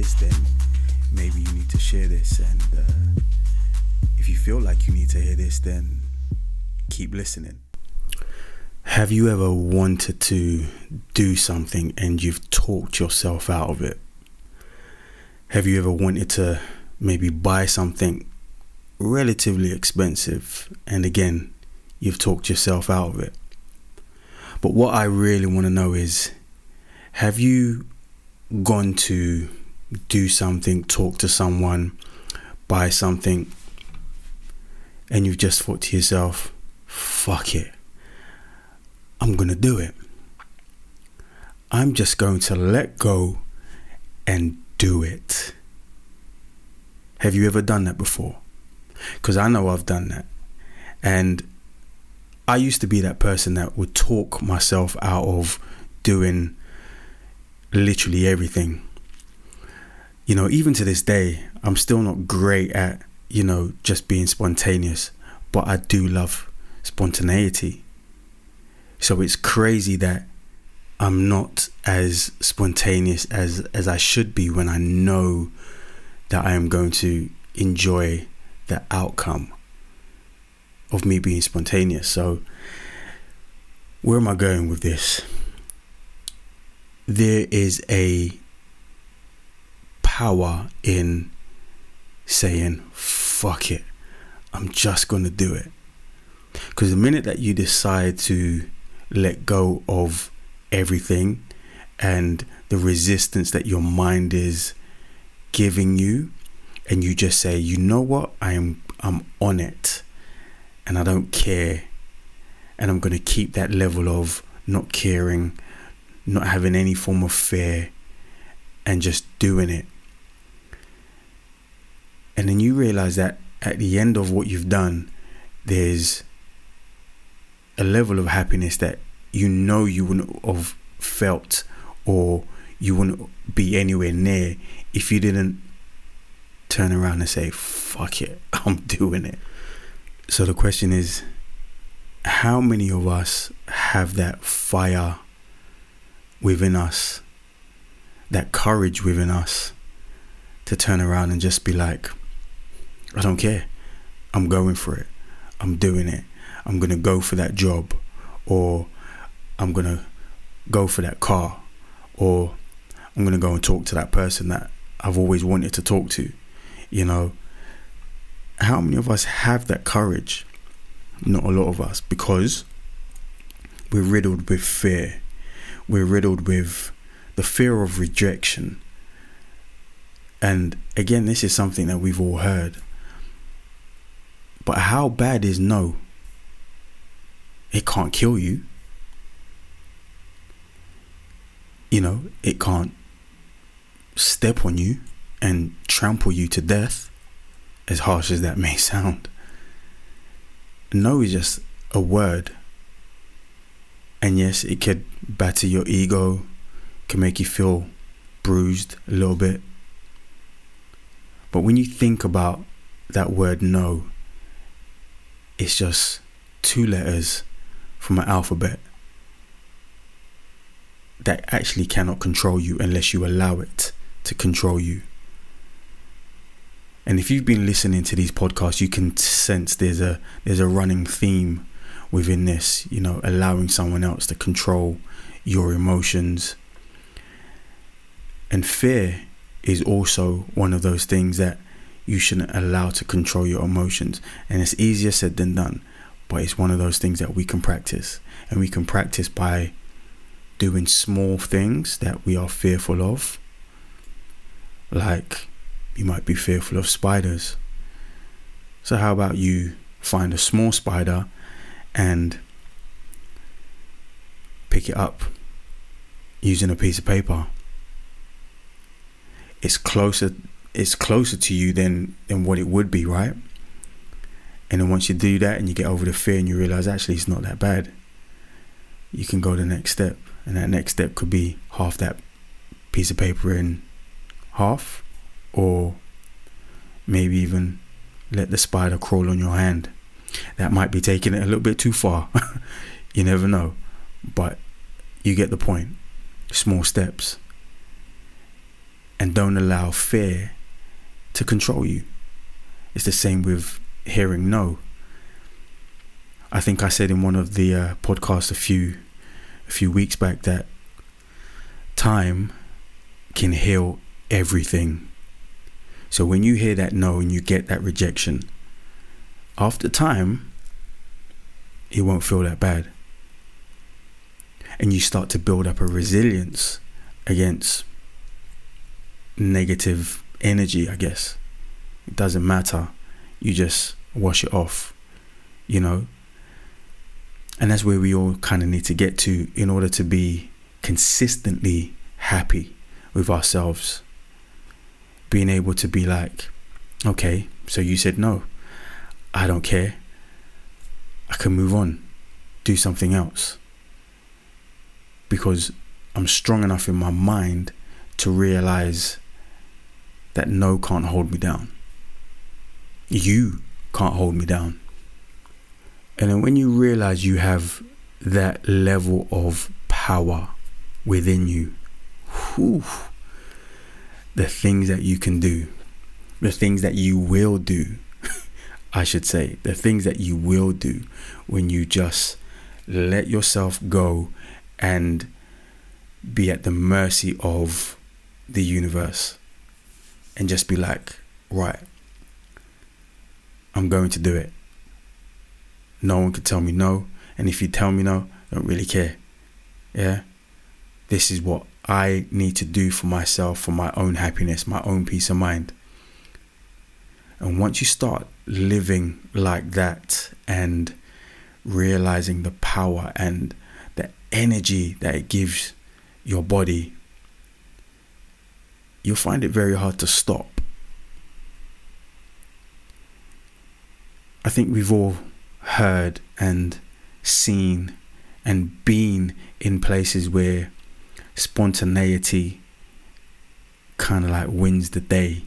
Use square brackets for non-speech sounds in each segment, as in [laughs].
this, then maybe you need to share this. And uh, if you feel like you need to hear this, then keep listening. Have you ever wanted to do something and you've talked yourself out of it? Have you ever wanted to maybe buy something relatively expensive and again, you've talked yourself out of it? But what I really want to know is have you gone to do something, talk to someone, buy something, and you've just thought to yourself, fuck it, I'm gonna do it. I'm just going to let go and do it. Have you ever done that before? Because I know I've done that. And I used to be that person that would talk myself out of doing literally everything. You know, even to this day, I'm still not great at, you know, just being spontaneous, but I do love spontaneity. So it's crazy that I'm not as spontaneous as as I should be when I know that I am going to enjoy the outcome of me being spontaneous. So where am I going with this? There is a power in saying fuck it. I'm just going to do it. Because the minute that you decide to let go of everything and the resistance that your mind is giving you and you just say you know what i am i'm on it and i don't care and i'm going to keep that level of not caring not having any form of fear and just doing it and then you realize that at the end of what you've done there's a level of happiness that you know you wouldn't have felt or you wouldn't be anywhere near if you didn't turn around and say, fuck it, [laughs] I'm doing it. So the question is, how many of us have that fire within us, that courage within us to turn around and just be like, I don't care. I'm going for it. I'm doing it. I'm going to go for that job or I'm going to go for that car or I'm going to go and talk to that person that I've always wanted to talk to. You know, how many of us have that courage? Not a lot of us because we're riddled with fear. We're riddled with the fear of rejection. And again, this is something that we've all heard. But how bad is no? It can't kill you. You know, it can't step on you and trample you to death, as harsh as that may sound. No is just a word. And yes, it could batter your ego, can make you feel bruised a little bit. But when you think about that word no, it's just two letters from an alphabet that actually cannot control you unless you allow it to control you. And if you've been listening to these podcasts, you can sense there's a there's a running theme within this, you know, allowing someone else to control your emotions. And fear is also one of those things that you shouldn't allow to control your emotions. And it's easier said than done, but it's one of those things that we can practice. And we can practice by doing small things that we are fearful of. Like you might be fearful of spiders. So, how about you find a small spider and pick it up using a piece of paper? It's closer it's closer to you than than what it would be, right? And then once you do that and you get over the fear and you realize actually it's not that bad, you can go the next step. And that next step could be half that piece of paper in half, or maybe even let the spider crawl on your hand. That might be taking it a little bit too far. [laughs] you never know. But you get the point. Small steps. and don't allow fear to control you. It's the same with hearing no. I think I said in one of the uh, podcasts a few a few weeks back that time can heal everything. So when you hear that no and you get that rejection, after time, it won't feel that bad. And you start to build up a resilience against negative energy, I guess. It doesn't matter. You just wash it off, you know? And that's where we all kind of need to get to in order to be consistently happy with ourselves. Being able to be like, okay, so you said no. I don't care. I can move on, do something else. Because I'm strong enough in my mind to realize that no can't hold me down. You can't hold me down. And then when you realize you have that level of power within you, whew, the things that you can do, the things that you will do, [laughs] I should say, the things that you will do when you just let yourself go and be at the mercy of the universe and just be like, right, I'm going to do it. No one can tell me no. And if you tell me no, I don't really care. Yeah? This is what I need to do for myself, for my own happiness, my own peace of mind. And once you start living like that and realizing the power and the energy that it gives your body, you'll find it very hard to stop. I think we've all heard and seen and been in places where spontaneity kind of like wins the day.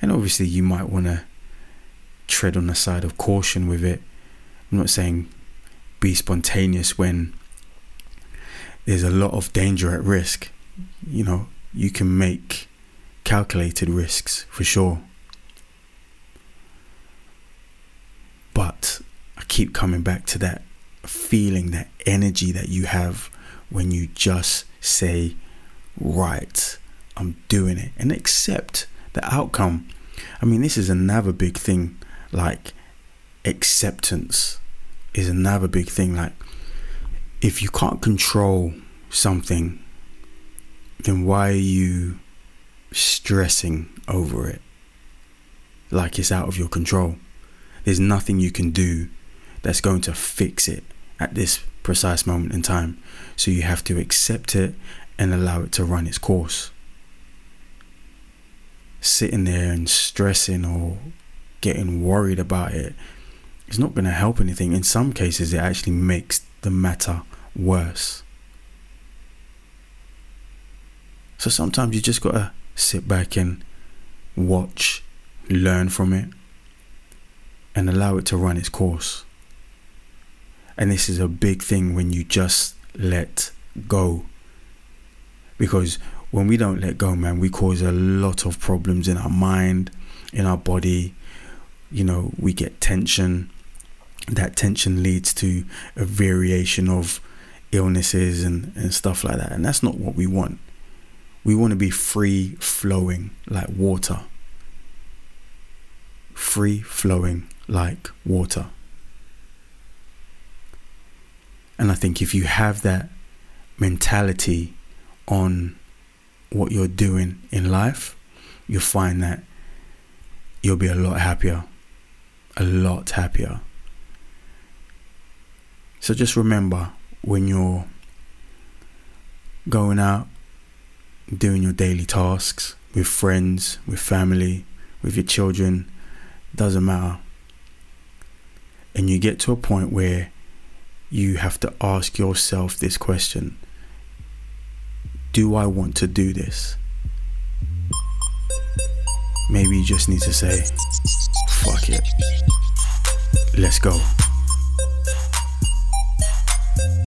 And obviously, you might want to tread on the side of caution with it. I'm not saying be spontaneous when there's a lot of danger at risk. You know, you can make calculated risks for sure. But I keep coming back to that feeling, that energy that you have when you just say, right, I'm doing it and accept the outcome. I mean, this is another big thing. Like, acceptance is another big thing. Like, if you can't control something, then why are you stressing over it? Like it's out of your control. There's nothing you can do that's going to fix it at this precise moment in time. So you have to accept it and allow it to run its course sitting there and stressing or getting worried about it is not going to help anything. In some cases, it actually makes the matter worse. So sometimes you just got to sit back and watch, learn from it, and allow it to run its course. And this is a big thing when you just let go. Because when we don't let go, man, we cause a lot of problems in our mind, in our body. You know, we get tension. That tension leads to a variation of illnesses and, and stuff like that. And that's not what we want. We want to be free flowing like water. Free flowing like water. And I think if you have that mentality on what you're doing in life, you'll find that you'll be a lot happier. A lot happier. So just remember when you're going out, doing your daily tasks with friends, with family, with your children, doesn't matter. And you get to a point where you have to ask yourself this question do I want to do this? Maybe you just need to say, fuck it. Let's go.